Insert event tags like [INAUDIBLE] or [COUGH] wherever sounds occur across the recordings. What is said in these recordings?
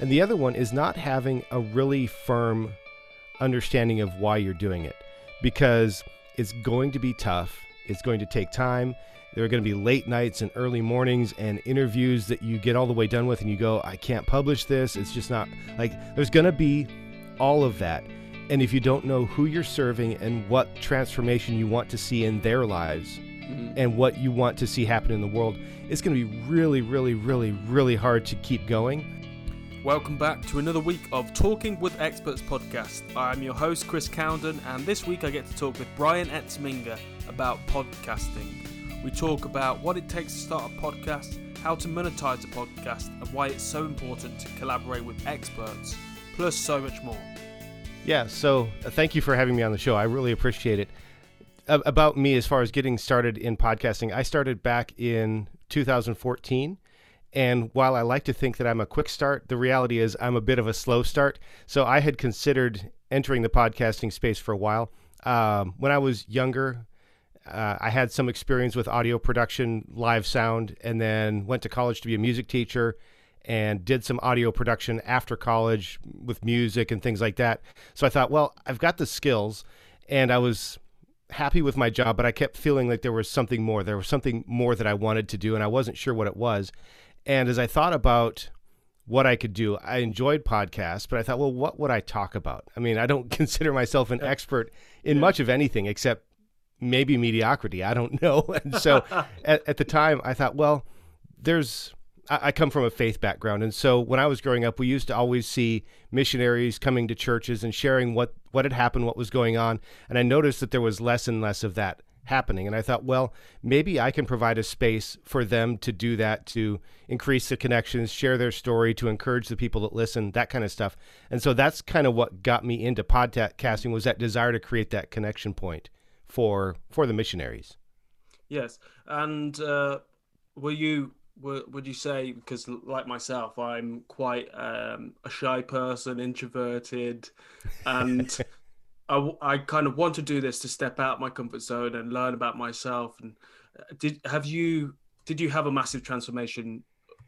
And the other one is not having a really firm understanding of why you're doing it because it's going to be tough. It's going to take time. There are going to be late nights and early mornings and interviews that you get all the way done with and you go, I can't publish this. It's just not like there's going to be all of that. And if you don't know who you're serving and what transformation you want to see in their lives mm-hmm. and what you want to see happen in the world, it's going to be really, really, really, really hard to keep going. Welcome back to another week of Talking with Experts podcast. I'm your host, Chris Cowden, and this week I get to talk with Brian Entzminger about podcasting. We talk about what it takes to start a podcast, how to monetize a podcast, and why it's so important to collaborate with experts, plus so much more. Yeah, so uh, thank you for having me on the show. I really appreciate it. about me, as far as getting started in podcasting, I started back in 2014. And while I like to think that I'm a quick start, the reality is I'm a bit of a slow start. So I had considered entering the podcasting space for a while. Um, when I was younger, uh, I had some experience with audio production, live sound, and then went to college to be a music teacher and did some audio production after college with music and things like that. So I thought, well, I've got the skills and I was happy with my job, but I kept feeling like there was something more. There was something more that I wanted to do and I wasn't sure what it was. And as I thought about what I could do, I enjoyed podcasts, but I thought, well, what would I talk about? I mean, I don't [LAUGHS] consider myself an expert in yeah. much of anything except maybe mediocrity. I don't [LAUGHS] know. And so [LAUGHS] at, at, the time, I thought, well, there's. I, I come from a faith background, and so when I was growing up, we used to always see missionaries coming to churches and sharing what what had happened, what was going on, and I noticed that there was less and less of that happening. And I thought, well, maybe I can provide a space for them to do that, to increase the connections, share their story, to encourage the people that listen, that kind of stuff. And so that's kind of what got me into podcasting was that desire to create that connection point for for the missionaries. Yes, and uh, were you were, would you say because like myself, I'm quite um, a shy person, introverted, and [LAUGHS] I, I kind of want to do this to step out my comfort zone and learn about myself. And uh, did have you did you have a massive transformation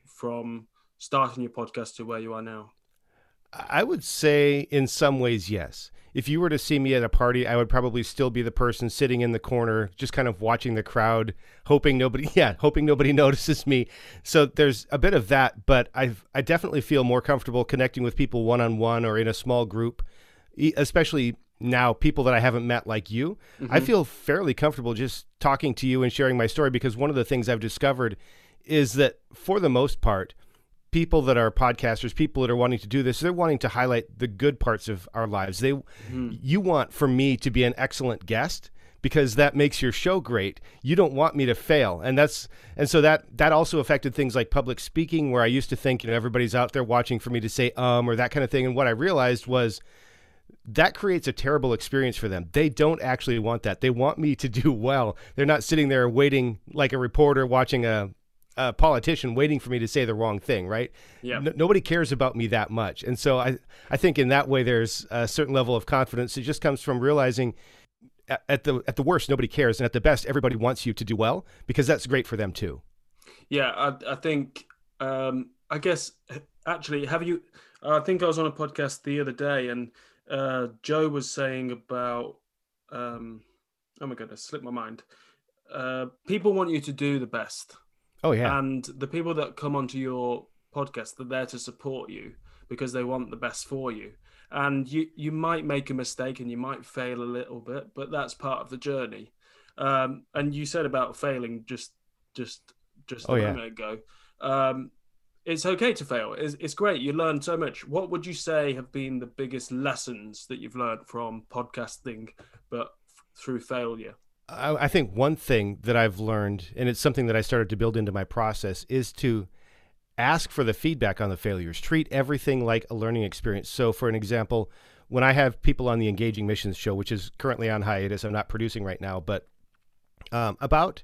from starting your podcast to where you are now? I would say in some ways, yes. If you were to see me at a party, I would probably still be the person sitting in the corner, just kind of watching the crowd, hoping nobody, [LAUGHS] yeah, hoping nobody [LAUGHS] notices me. So there's a bit of that, but I I definitely feel more comfortable connecting with people one on one or in a small group, especially now people that I haven't met like you, mm-hmm. I feel fairly comfortable just talking to you and sharing my story because one of the things I've discovered is that for the most part, people that are podcasters, people that are wanting to do this, they're wanting to highlight the good parts of our lives. They mm-hmm. you want for me to be an excellent guest because that makes your show great. You don't want me to fail. And that's and so that that also affected things like public speaking where I used to think, you know, everybody's out there watching for me to say um or that kind of thing and what I realized was that creates a terrible experience for them. They don't actually want that. They want me to [LAUGHS] do well. They're not sitting there waiting like a reporter watching a, a politician waiting for me to say the wrong thing, right? Yeah. Nobody cares about me that much. And so I, I think in that way, there's a certain level of confidence. It just comes from realizing at, at the, at the worst, nobody cares. And at the best, everybody wants you to do well because that's great for them too. Yeah. I, I think, um, I guess actually, have you, I think I was on a podcast the other day and uh, Joe was saying about, um, oh my goodness, slipped my mind. Uh, people want you to do the best. Oh yeah. And the people that come onto your podcast, they're there to support you because they want the best for you. And you you might make a mistake and you might fail a little bit, but that's part of the journey. Um, and you said about failing just just just a oh, moment yeah. ago. Um, it's okay to fail. It's, it's great. You learn so much. What would you say have been the biggest lessons that you've learned from podcasting, but f- through failure? I, I think one thing that I've learned, and it's something that I started to build into my process, is to ask for the feedback on the failures. Treat everything like a learning experience. So, for an example, when I have people on the Engaging Missions show, which is currently on hiatus, I'm not producing right now, but um, about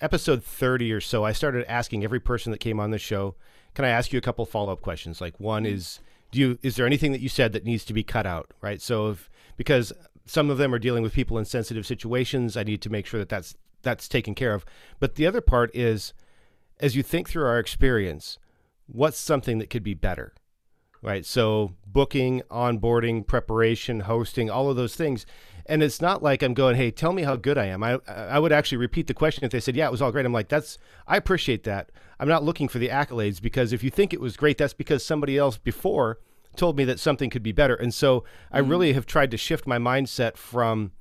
episode 30 or so, I started asking every person that came on the show, can I ask you a couple follow up questions? Like one mm-hmm. is, do you, is there anything that you said that needs to be cut out? Right. So if, because some of them are dealing with people in sensitive situations, I need to make sure that that's, that's taken care of. But the other part is, as you think through our experience, what's something that could be better? Right? So booking, onboarding, preparation, hosting, all of those things. And it's not like I'm going, hey, tell me how good I am. I, I would actually repeat the question if they said, yeah, it was all great. I'm like, that's, I appreciate that. I'm not looking for the accolades because if you think it was great, that's because somebody else before told me that something could be better. And so I Mm. really have tried to shift my mindset from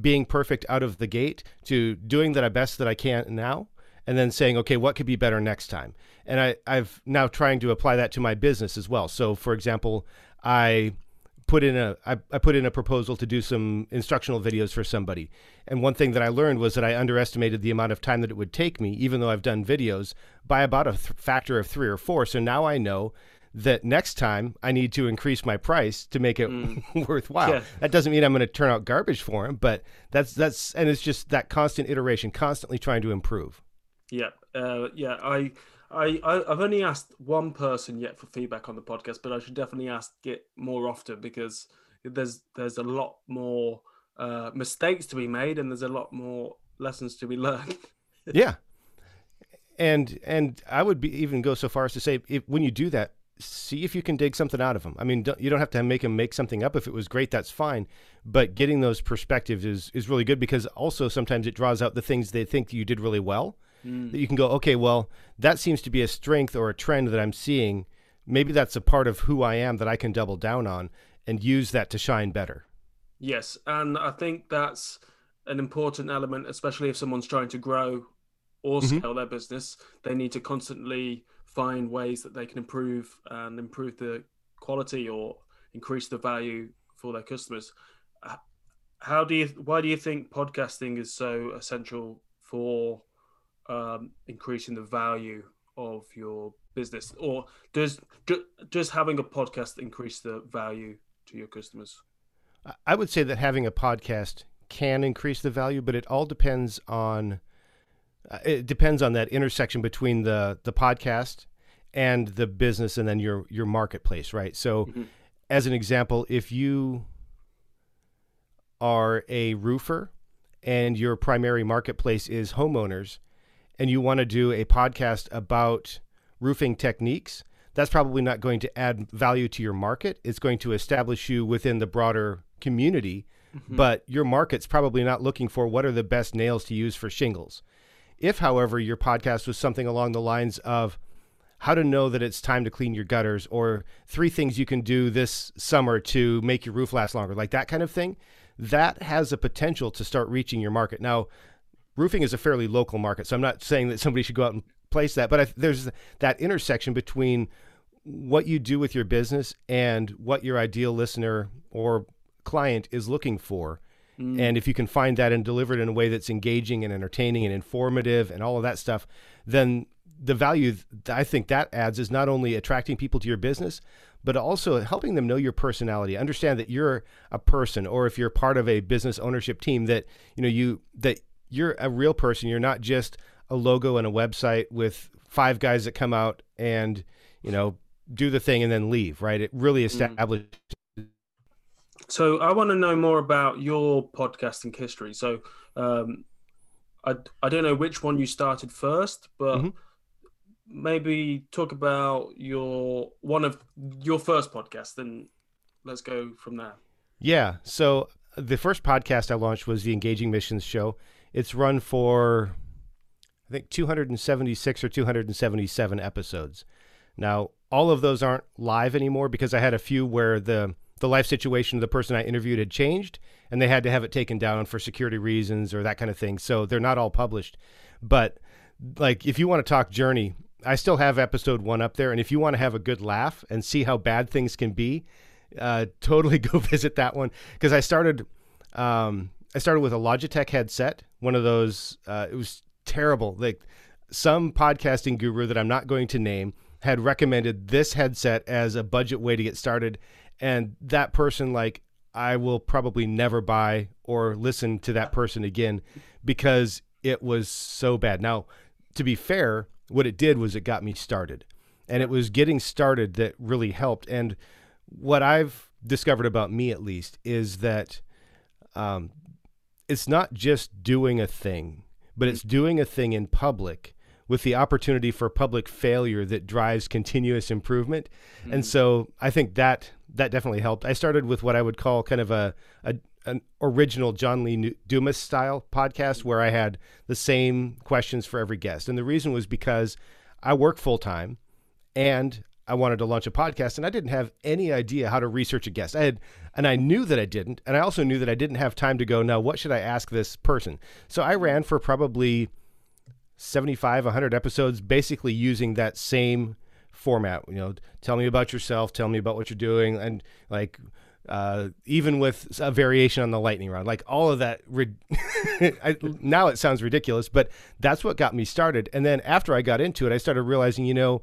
being perfect out of the gate to doing the best that I can now and then saying, okay, what could be better next time? And I, I've now trying to apply that to my business as well. So for example, I put in a I, I put in a proposal to do some instructional videos for somebody. And one thing that I learned was that I underestimated the amount of time that it would take me, even though I've done videos, by about a th- factor of three or four. So now I know that next time I need to increase my price to make it mm. [LAUGHS] worthwhile. Yeah. That doesn't mean I'm going to turn out garbage for him, but that's that's and it's just that constant iteration, constantly trying to improve. Yeah, uh, yeah. I, I, I've only asked one person yet for feedback on the podcast, but I should definitely ask it more often because there's there's a lot more uh, mistakes to be made, and there's a lot more lessons to be [LAUGHS] learned. yeah and and i would be even go so far as to say if, when you do that see if you can dig something out of them i mean don't, you don't have to make them make something up if it was great that's fine but getting those perspectives is is really good because also sometimes it draws out the things they think you did really well that you can go okay well that seems to be a strength or a trend that i'm seeing maybe that's a part of who i am that i can double down on and use that to shine better Yes, and I think that's an important element, especially if someone's trying to grow or Mhm. scale their business. They need to constantly find ways that they can improve and improve the quality or increase the value for their customers. How do you? Why do you think podcasting is so essential for um, increasing the value of your business, or does ju- does having a podcast increase the value to your customers? I- would say that having a podcast can increase the value, but it all depends on uh, it depends on that intersection between the the podcast and the business and then your your marketplace, right? So Mhm. as an example, if you are a roofer and your primary marketplace is homeowners and you want to do a podcast about roofing techniques, that's probably not going to add value to your market. It's going to establish you within the broader community, mm-hmm. but your market's probably not looking for what are the best nails to use for shingles. If, however, your podcast was something along the lines of how to know that it's time to clean your gutters or three things you can do this summer to make your roof last longer, like that kind of thing, that has a potential to start reaching your market. Now, roofing is a fairly local market, so I'm not saying that somebody should go out and place that, but I, there's that intersection between what you do with your business and what your ideal listener or client is looking for. Mm. And if you can find that and deliver it in a way that's engaging and entertaining and informative and all of that stuff, then the value I think that adds is not only attracting people to your business, but also helping them know your personality, understand that you're a person, or if you're part of a business ownership team, that you know you that you're a real person. You're not just a logo and a website with five guys that come out and you know do the thing and then leave. Right? It really establishes So I want to know more about your podcasting history. So um, I I don't know which one you started first, but Mhm. maybe talk about your one of your first podcast, and let's go from there. Yeah. So the first podcast I launched was the Engaging Missions Show. It's run for, I think, 276 or 277 episodes. Now, all of those aren't live anymore because I had a few where the the life situation of the person I interviewed had changed and they had to have it taken down for security reasons or that kind of thing. So they're not all published. But like if you want to talk journey, I still have episode 1 up there and if you want to have a good laugh and see how bad things can be, uh, [LAUGHS] totally go [LAUGHS] visit that one because I started um, I started with a Logitech headset, one of those. Uh, it was terrible. Like some podcasting guru that I'm not going to name had recommended this headset as a budget way to get started, and that person like I will probably never buy or listen to that person again because it was so bad. Now, to be fair, what it did was it got me started. And it was getting started that really helped. And what I've discovered about me, at least, is that um, it's not just doing a thing, but it's doing a thing in public with the opportunity for public failure that drives continuous improvement. Mm-hmm. And so I think that that definitely helped. I started with what I would call kind of a, a an original John Lee Dumas style podcast where I had the same questions for every guest. And the reason was because I work full time and I wanted to launch a podcast and I didn't have any idea how to research a guest. I had and I knew that I didn't and I also knew that I didn't have time to go now what should I ask this person. So I ran for probably 75 100 episodes basically using that same format, you know, tell me about yourself, tell me about what you're doing and like uh, even with a variation on the lightning round, like all of that. [LAUGHS] I, now it sounds ridiculous, but that's what got me started. And then after I got into it, I started realizing, you know,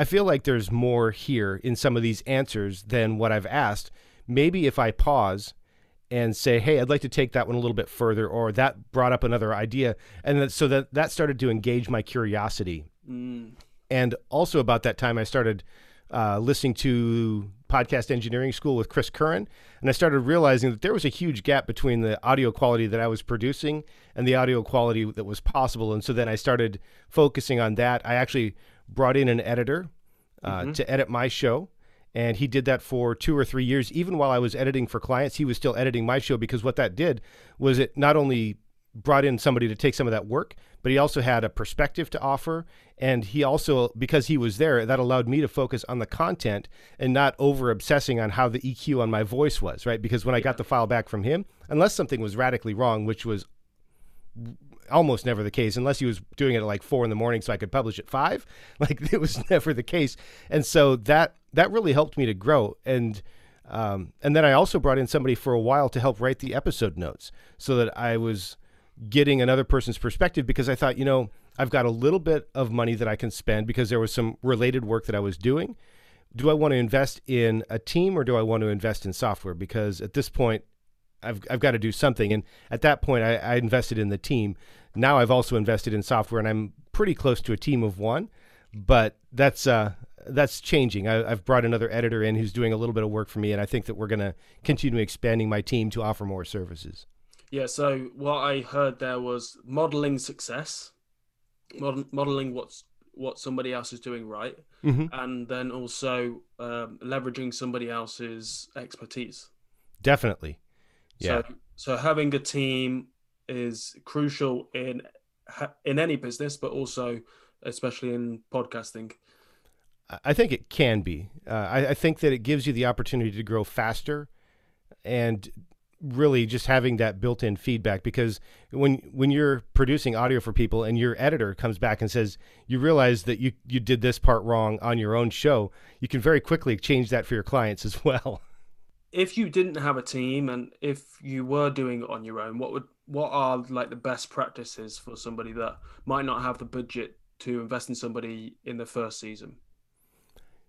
I feel like there's more here in some of these answers than what I've asked. Maybe if I pause and say, "Hey, I'd like to take that one a little bit further," or that brought up another idea, and that, so that that started to engage my curiosity. Mm. And also about that time, I started uh, listening to podcast engineering school with Chris Curran, and I started realizing that there was a huge gap between the audio quality that I was producing and the audio quality that was possible. And so then I started focusing on that. I actually brought in an editor uh, mm-hmm. to edit my show. And he did that for two or three years. Even while I was editing for clients, he was still editing my show because what that did was it not only brought in somebody to take some of that work, but he also had a perspective to offer. And he also, because he was there, that allowed me to focus on the content and not over obsessing on how the EQ on my voice was, right? Because when I got the file back from him, unless something was radically wrong, which was almost never the case unless he was doing it at like four in the morning so I could publish at five. [LAUGHS] Like it was [LAUGHS] never the case. And so that that really helped me to grow. And um, and then I also brought in somebody for a while to help write the episode notes so that I was getting another person's perspective because I thought, you know, I've got a little bit of money that I can spend because there was some related work that I was doing. Do I want to invest in a team or do I want to invest in software? Because at this point, I've, I've got to do something. And at that point, I, I invested in the team. Now I've also invested in software, and I'm pretty close to a team of one. But that's uh, that's changing. I, have brought another editor in who's doing a little bit of work for me, and I think that we're going to continue expanding my team to offer more services. Yeah. So what I heard there was modeling success, mod- modeling what's what somebody else is doing right, mm-hmm. and then also um, leveraging somebody else's expertise. Definitely. Yeah. So, so having a team is crucial in in any business, but also especially in podcasting. I think it can be. Uh, I, I, think that it gives you the opportunity to grow faster, and really just having that built-in feedback. Because when when you're producing audio for people, and your editor comes back and says you realize that you you did this part wrong on your own show, you can very quickly change that for your clients as [LAUGHS] well if you didn't have a team and if you were doing it on your own, what would what are like the best practices for somebody that might not have the budget to invest in somebody in the first season?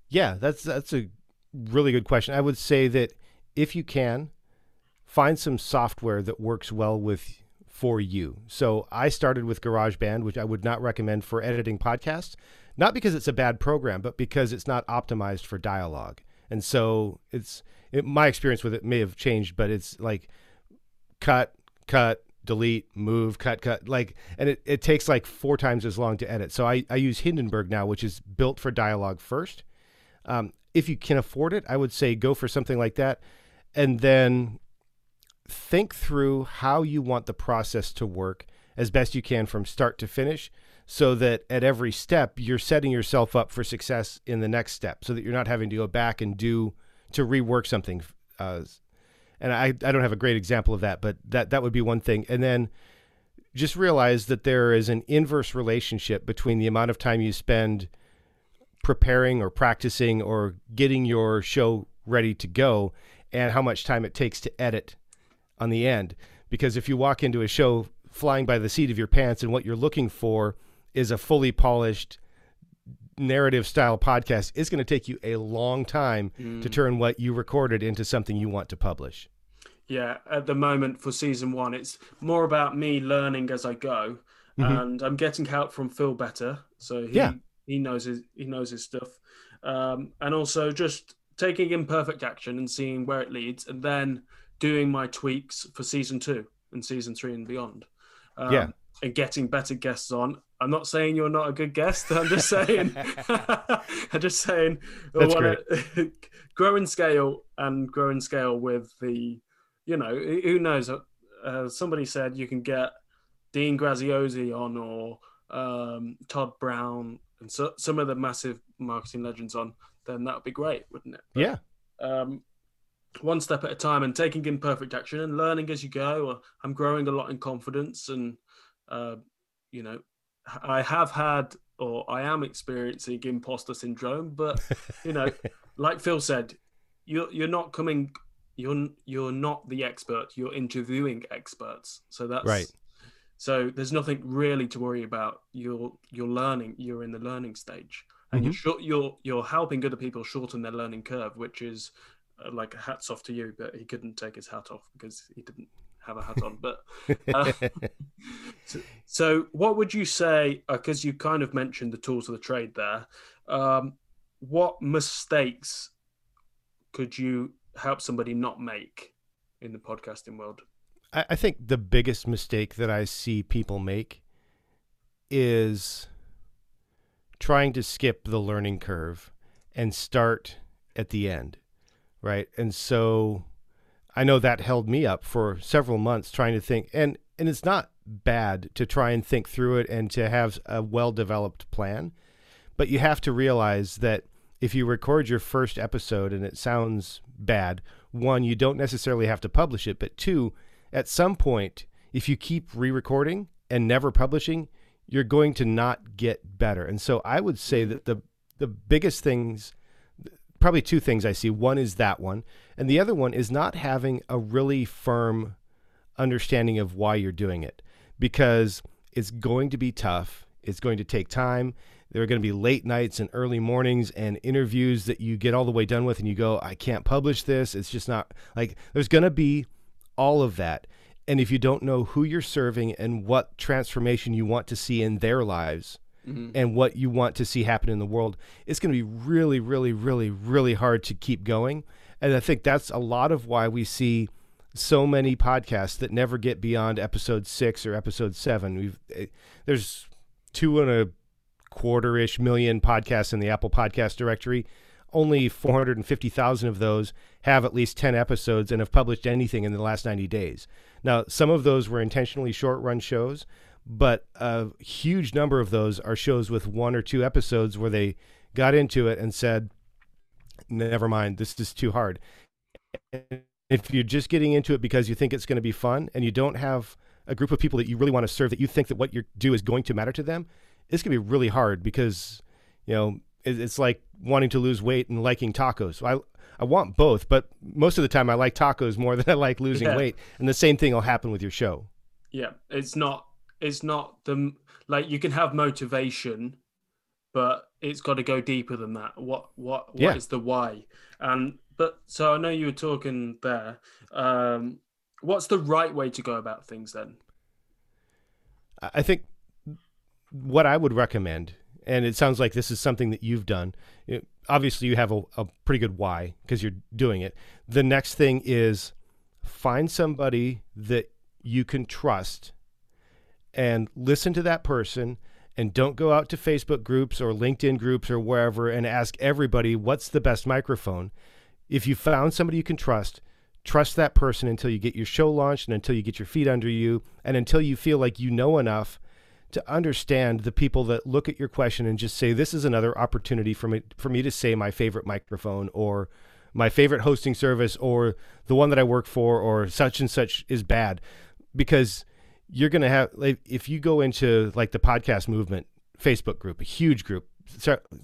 Yeah, that's that's a really good question. I would say that if you can find some software that works well with for you. So I started with GarageBand, which I would not recommend for editing podcasts, not because it's a bad program, but because it's not optimized for dialogue. And so it's it, my experience with it may have changed, but it's like cut, cut, delete, move, cut, cut, like, and it, it takes like four times as long to edit. So I, I use Hindenburg now, which is built for dialogue first. Um, if you can afford it, I would say go for something like that. And then think through how you want the process to work as best you can from start to finish so that at every step you're setting yourself up for success in the next step so that you're not having to go back and do to rework something. Uh, and I, I don't have a great example of that, but that, that would be one thing. And then just realize that there is an inverse relationship between the amount of time you spend preparing or practicing or getting your show ready to go and how much time it takes to edit on the end. Because if you walk into a show flying by the seat of your pants and what you're looking for is a fully polished narrative style podcast, it's going to take you a long time mm. to turn what you recorded into something you want to publish. Yeah, at the moment for season one, it's more about me learning as I go, mm-hmm. and I'm getting help from Phil Better, so he yeah. he knows his he knows his stuff, um, and also just taking imperfect action and seeing where it leads, and then doing my tweaks for season two and season three and beyond. Um, yeah, and getting better guests on I'm not saying you're not a good guest. I'm just saying. [LAUGHS] [LAUGHS] I'm just saying. That's great. [LAUGHS] grow and scale and grow and scale with the, you know, who knows? Uh, somebody said you can get Dean Graziosi on or um, Todd Brown and so, some of the massive marketing legends on. Then that would be great, wouldn't it? But, yeah. Um, one step at a time and taking imperfect action and learning as you go. I'm growing a lot in confidence and, uh, you know, I have had or I am experiencing imposter syndrome, but you know, [LAUGHS] like Phil said, you're you're not coming you're you're not the expert, you're interviewing experts. So that's right. So there's nothing really to worry about. You're you're learning, you're in the learning stage. And mm-hmm. you're you're you're helping other people shorten their learning curve, which is uh, like hats off to you, but he couldn't take his hat off because he didn't have a hat on. But uh, so, [LAUGHS] [LAUGHS] so, what would you say? Because uh, you kind of mentioned the tools of the trade there. Um, what mistakes could you help somebody not make in the podcasting world? I, I think the biggest mistake that I see people make is trying to skip the learning curve and start at the end, right? And so I know that held me up for several months trying to think and and it's not bad to try and think through it and to have a well-developed plan but you have to realize that if you record your first episode and it sounds bad one you don't necessarily have to publish it but two at some point if you keep re-recording and never publishing you're going to not get better. And so i would say that the the biggest things probably two things I see. One is that one, and the other one is not having a really firm understanding of why you're doing it because it's going to be tough. It's going to take time. There are going to be late nights and early mornings and interviews that you get all the way done with, and you go, I can't publish this. It's just not like there's going to be all of that. And if you don't know who you're serving and what transformation you want to see in their lives, mm-hmm. and what you want to see happen in the world, it's going to be really, really, really, really hard to keep going. And I think that's a lot of why we see so many podcasts that never get beyond episode six or episode seven. We've eh, there's two and a quarter ish million podcasts in the Apple Podcast directory. Only 450,000 of those have at least 10 episodes and have published anything in the last 90 days. Now, some of those were intentionally short run shows, but a huge number of those are shows with one or two episodes where they got into it and said, "Never mind, this is too hard." If you're just getting into it because you think it's going to be fun and you don't have a group of people that you really want to serve that you think that what you do is going to matter to them, it's going to be really hard because you know it's like wanting to lose weight and liking tacos. I I want both, but most of the time I like tacos more than I like losing yeah. weight, and the same thing will happen with your show. Yeah, it's not it's not the like you can have motivation, but it's got to go deeper than that. What what what yeah. is the why? And but so I know you were talking there. Um, what's the right way to go about things then? I think what I would recommend, and it sounds like this is something that you've done. It, obviously, you have a, a pretty good why because you're doing it. The next thing is find somebody that you can trust and listen to that person and don't go out to Facebook groups or LinkedIn groups or wherever and ask everybody what's the best microphone. If you found somebody you can trust, trust that person until you get your show launched and until you get your feet under you and until you feel like you know enough to understand the people that look at your question and just say this is another opportunity for me for me to say my favorite microphone or my favorite hosting service or the one that I work for or such and such is bad because you're going to have like, if you go into like the podcast movement Facebook group, a huge group,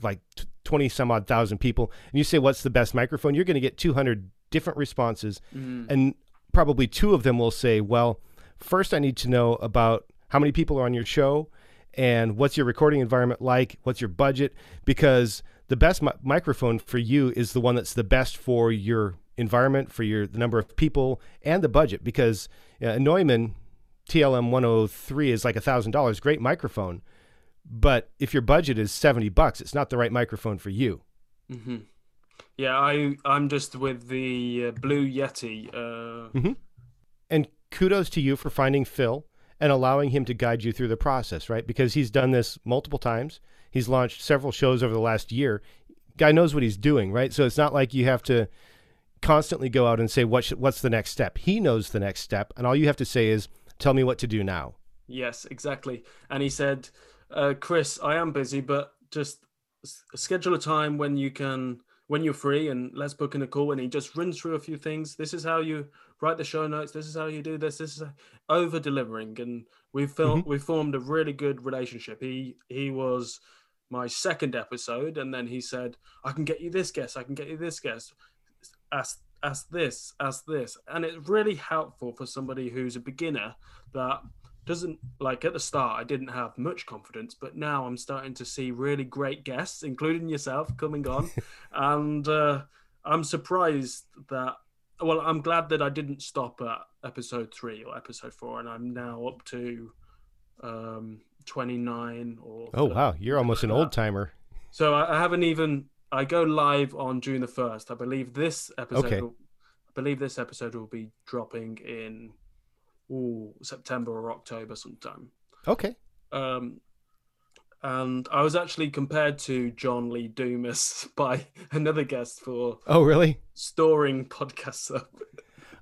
like 20 some odd thousand people, and you say, What's the best microphone? You're going to get 200 different responses. Mm-hmm. And probably two of them will say, Well, first I need to know about how many people are on your show and what's your recording environment like? What's your budget? Because the best mi- microphone for you is the one that's the best for your environment, for your the number of people, and the budget. Because uh, Neumann TLM 103 is like a thousand dollars, great microphone. But if your budget is 70 bucks, it's not the right microphone for you. Mm-hmm. Yeah, I I'm just with the uh, Blue Yeti. Uh... Mm-hmm. And kudos to you for finding Phil and allowing him to guide you through the process, right? Because he's done this multiple times. He's launched several shows over the last year. Guy knows what he's doing, right? So it's not like you have to constantly go out and say what what's the next step. He knows the next step, and all you have to say is tell me what to do now. Yes, exactly. And he said, uh, "Chris, I am busy, but just schedule a time when you can when you're free and let's book in a call. And he just runs through a few things. This is how you write the show notes. This is how you do this. This is over delivering. And we filmed mm-hmm. we formed a really good relationship. He he was my second episode. And then he said i can get you this guest. I can get you this guest. Ask ask this ask this and it's really helpful for somebody who's a beginner that doesn't like at the start I didn't have much confidence, but now I'm starting to see really great guests, including yourself, coming on, [LAUGHS] and uh, I'm surprised that. Well, I'm glad that I didn't stop at episode three or episode four, and I'm now up to um, 29 or. Oh wow, you're almost an old timer. So I, I haven't even. I go live on June the first. I believe this episode. Okay. Will, I believe this episode will be dropping in ooh, September or October sometime. Okay. Um, and I was actually compared to John Lee Dumas [LAUGHS] by another guest for oh really storing podcasts up.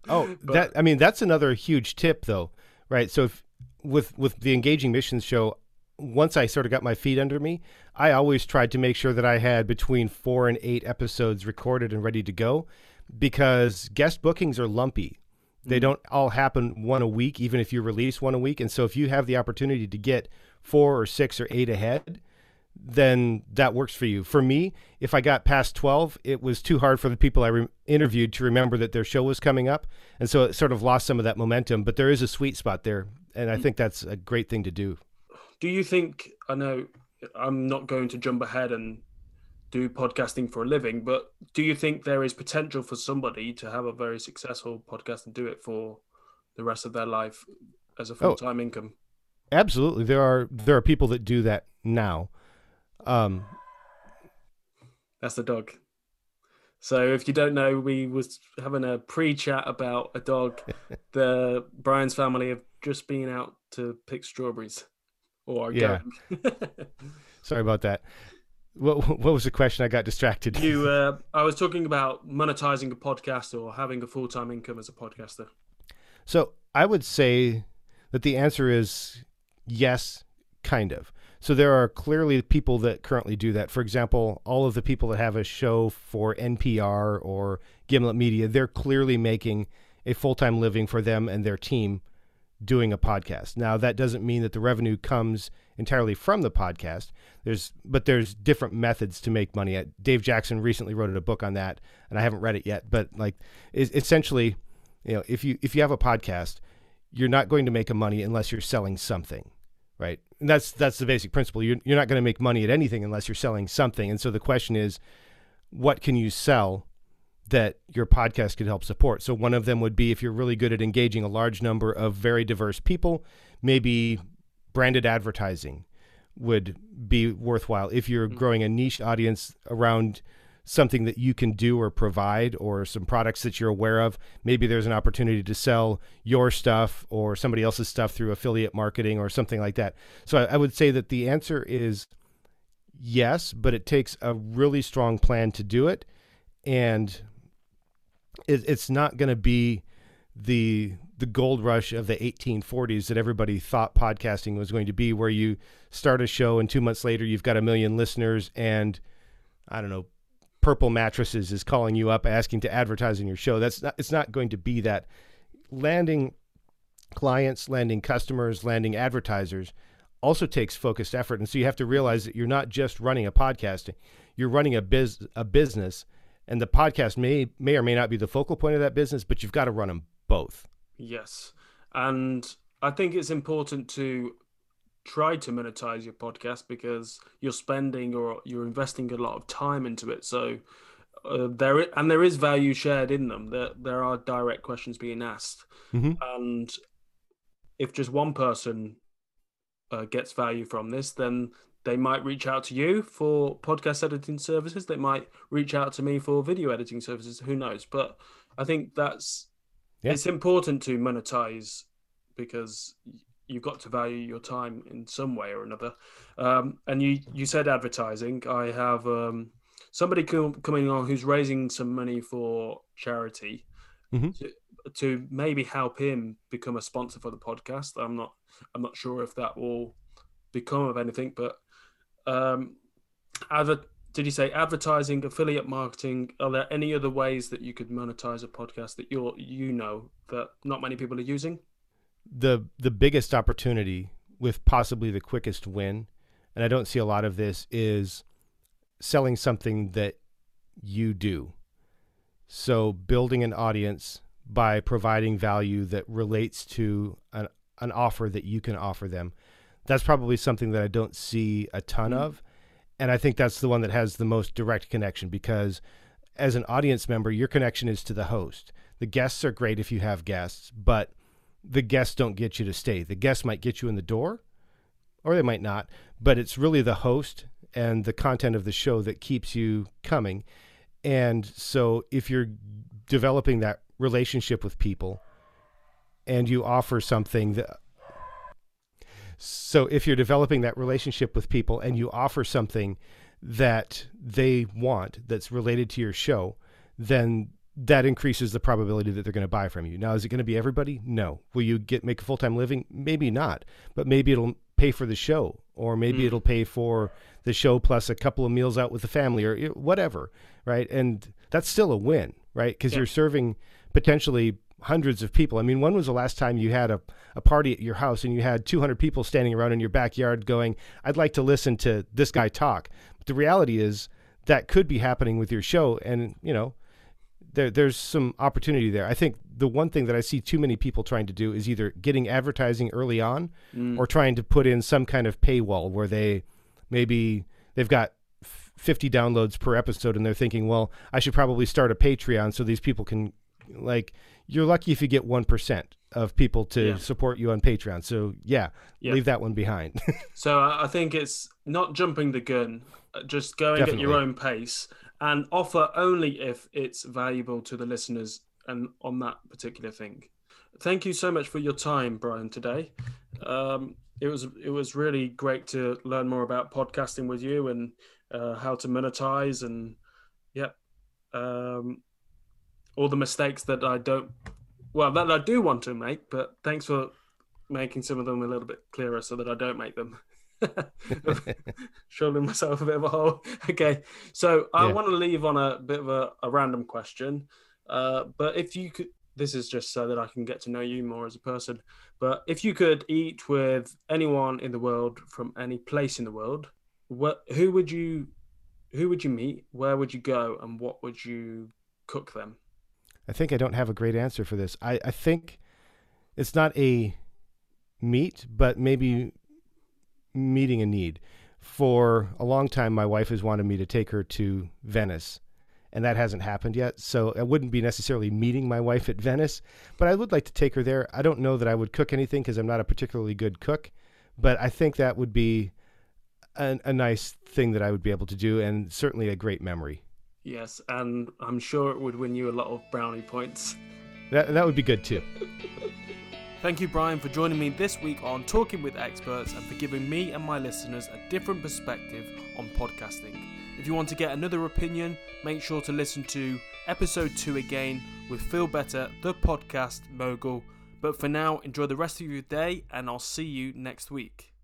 oh, [LAUGHS] but, that I mean that's another huge tip though, right? So if with with the engaging missions show, once I sort of got my feet under me, I always tried to make sure that I had between four and eight episodes recorded and ready to go, because guest bookings are lumpy. They don't all happen one a week, even if you release one a week. And so if you have the opportunity to get four or six or eight ahead, then that works for you. For me, if I got past 12, it was too hard for the people I re- interviewed to remember that their show was coming up. And so it sort of lost some of that momentum. But there is a sweet spot there. And I mm. think that's a great thing to do. Do you think, I know I'm not going to jump ahead and do podcasting for a living, but do you think there is potential for somebody to have a very successful podcast and do it for the rest of their life as a full time oh, income? Absolutely, there are there are people that do that now. Um, that's the dog. So if you don't know, we was having a pre-chat about a dog. [LAUGHS] the Brian's family have just been out to pick strawberries, or yeah. [LAUGHS] Sorry about that. What what was the question? I got distracted. You, [LAUGHS] uh, I was talking about monetizing a podcast or having a full time income as a podcaster. So I would say that the answer is yes, kind of. So there are clearly people that currently do that. For example, all of the people that have a show for NPR or Gimlet Media, they're clearly making a full time living for them and their team doing a podcast. Now that doesn't mean that the revenue comes entirely from the podcast. There's but there's different methods to make money. Uh, Dave Jackson recently wrote a book on that, and I haven't read it yet. But like, essentially, you know, if you if you have a podcast, you're not going to make a money unless you're selling something, right? And that's that's the basic principle. You're you're not going to make money at anything unless you're selling something. And so the question is, what can you sell that your podcast could help support. So one of them would be if you're really good at engaging a large number of very diverse people, maybe branded advertising would be worthwhile. If you're mm-hmm. growing a niche audience around something that you can do or provide or some products that you're aware of, maybe there's an opportunity to sell your stuff or somebody else's stuff through affiliate marketing or something like that. So I, I would say that the answer is yes, but it takes a really strong plan to do it. And it, it's not going to be the the gold rush of the 1840s that everybody thought podcasting was going to be, where you start a show and two months later you've got a million listeners and I don't know, Purple Mattresses is calling you up asking to advertise in your show. That's not. It's not going to be that. Landing clients, landing customers, landing advertisers also takes focused effort, and so you have to realize that you're not just running a podcast; you're running a biz a business, and the podcast may may or may not be the focal point of that business, but you've got to run them both. Yes. And I think it's important to try to monetize your podcast because you're spending or you're investing a lot of time into it. So uh, there and there is value shared in them. There there are direct questions being asked, mm-hmm. and if just one person uh, gets value from this, then they might reach out to you for podcast editing services. They might reach out to me for video editing services. Who knows? But I think that's yeah. it's important to monetize because you've got to value your time in some way or another. Um, and you you said advertising. I have um, somebody coming on who's raising some money for charity mm-hmm. to, to, maybe help him become a sponsor for the podcast. I'm not I'm not sure if that will become of anything, but um, adver- did you say advertising, affiliate marketing? Are there any other ways that you could monetize a podcast that you're you know that not many people are using? The the biggest opportunity with possibly the quickest win, and I don't see a lot of this, is selling something that you do. So building an audience by providing value that relates to an, an offer that you can offer them. That's probably something that I don't see a ton mm-hmm. of and I think that's the one that has the most direct connection because as an audience member, your connection is to the host. The guests are great if you have guests, but the guests don't get you to stay. The guests might get you in the door, or they might not, but it's really the host and the content of the show that keeps you coming. And so if you're developing that relationship with people and you offer something that so if you're developing that relationship with people and you offer something that they want that's related to your show, then that increases the probability that they're going to buy from you. Now, is it going to be everybody? No. Will you get make a full time living? Maybe not. But maybe it'll pay for the show, or maybe mm. it'll pay for the show plus a couple of meals out with the family, or whatever, right? And that's still a win, right? Because yeah. you're serving potentially hundreds of people. I mean, when was the last time you had a, a party at your house and you had 200 people standing around in your backyard going, I'd like to listen to this guy talk? But the reality is that could be happening with your show. And, you know, there, there's some opportunity there. I think the one thing that I see too many people trying to do is either getting advertising early on mm. or trying to put in some kind of paywall where they maybe they've got 50 downloads per episode and they're thinking, well, I should probably start a Patreon so these people can like you're lucky if you get 1% of people to yeah. support you on Patreon. So, yeah, yeah. leave that one behind. [LAUGHS] so, I think it's not jumping the gun, uh, just going Definitely. at your own pace and offer only if it's valuable to the listeners and on that particular thing. Thank you so much for your time, Brian, today. Um, it was it was really great to learn more about podcasting with you and uh, how to monetize and yeah um, all the mistakes that I don't, well, that I do want to make. But thanks for making some of them a little bit clearer so that I don't make them. [LAUGHS] Shoveling myself a bit of a hole. [LAUGHS] Okay, so I yeah. want to leave on a bit of a, a random question. Uh, but if you could, this is just so that I can get to know you more as a person. But if you could eat with anyone in the world from any place in the world, what who would you who would you meet? Where would you go? And what would you cook them? I think I don't have a great answer for this. I, I think it's not a meet, but maybe meeting a need. For a long time, my wife has wanted me to take her to Venice, and that hasn't happened yet. So I wouldn't be necessarily meeting my wife at Venice, but I would like to take her there. I don't know that I would cook anything because I'm not a particularly good cook, but I think that would be a, a nice thing that I would be able to do, and certainly a great memory. Yes, and I'm sure it would win you a lot of brownie points. That, that would be good too. Thank you, Brian, for joining me this week on Talking with Experts and for giving me and my listeners a different perspective on podcasting. If you want to get another opinion, make sure to listen to episode 2 again with Feel Better, the podcast mogul. But for now, enjoy the rest of your day and I'll see you next week.